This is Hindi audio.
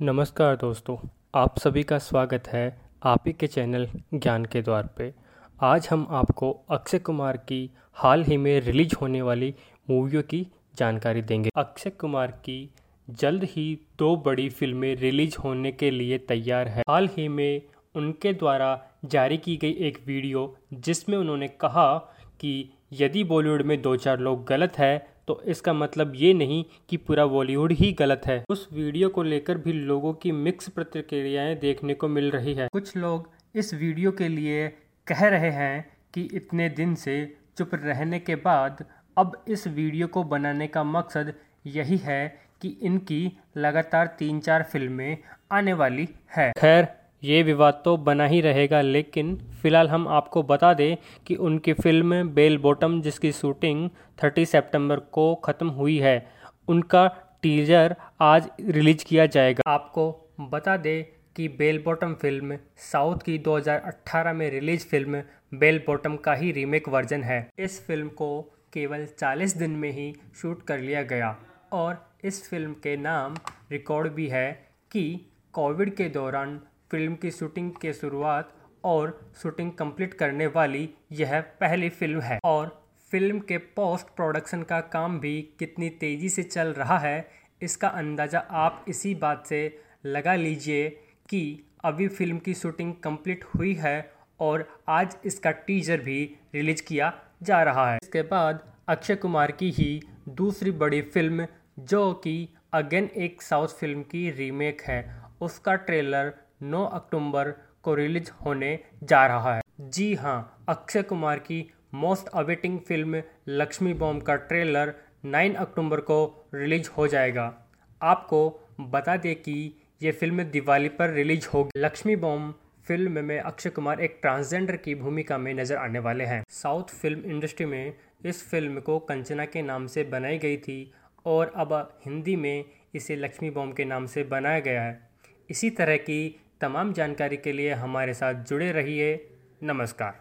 नमस्कार दोस्तों, आप सभी का स्वागत है आप ही के चैनल ज्ञान के द्वार पे। आज हम आपको अक्षय कुमार की हाल ही में रिलीज़ होने वाली मूवियों की जानकारी देंगे। अक्षय कुमार की जल्द ही दो बड़ी फ़िल्में रिलीज़ होने के लिए तैयार है। हाल ही में उनके द्वारा जारी की गई एक वीडियो जिसमें उन्होंने कहा कि यदि बॉलीवुड में दो चार लोग गलत है तो इसका मतलब ये नहीं कि पूरा बॉलीवुड ही गलत है। उस वीडियो को लेकर भी लोगों की मिक्स प्रतिक्रियाएँ देखने को मिल रही है। कुछ लोग इस वीडियो के लिए कह रहे हैं कि इतने दिन से चुप रहने के बाद अब इस वीडियो को बनाने का मकसद यही है कि इनकी लगातार तीन चार फ़िल्में आने वाली है। खैर ये विवाद तो बना ही रहेगा, लेकिन फ़िलहाल हम आपको बता दें कि उनकी फ़िल्म बेल बॉटम, जिसकी शूटिंग 30 सितंबर को ख़त्म हुई है, उनका टीजर आज रिलीज़ किया जाएगा। आपको बता दें कि बेल बॉटम फ़िल्म साउथ की 2018 में रिलीज़ फ़िल्म बेल बॉटम का ही रीमेक वर्जन है। इस फ़िल्म को केवल 40 दिन में ही शूट कर लिया गया और इस फ़िल्म के नाम रिकॉर्ड भी है कि कोविड के दौरान फ़िल्म की शूटिंग के शुरुआत और शूटिंग कंप्लीट करने वाली यह पहली फ़िल्म है। और फ़िल्म के पोस्ट प्रोडक्शन का काम भी कितनी तेज़ी से चल रहा है, इसका अंदाज़ा आप इसी बात से लगा लीजिए कि अभी फ़िल्म की शूटिंग कंप्लीट हुई है और आज इसका टीजर भी रिलीज़ किया जा रहा है। इसके बाद अक्षय कुमार की ही दूसरी बड़ी फ़िल्म, जो कि अगेन एक साउथ फ़िल्म की रीमेक है, उसका ट्रेलर 9 अक्टूबर को रिलीज़ होने जा रहा है। जी हाँ अक्षय कुमार की most awaiting film Laxmmi bomb का ट्रेलर 9 अक्टूबर को रिलीज़ हो जाएगा। आपको बता दें कि ये फ़िल्म दिवाली पर रिलीज़ होगी। लक्ष्मी बॉम्ब फ़िल्म में अक्षय कुमार एक ट्रांसजेंडर की भूमिका में नज़र आने वाले हैं। साउथ फ़िल्म इंडस्ट्री में इस फ़िल्म को कंचना के नाम से बनाई गई थी और अब हिंदी में इसे लक्ष्मी बॉम्ब के नाम से बनाया गया है। इसी तरह की तमाम जानकारी के लिए हमारे साथ जुड़े रहिए। नमस्कार।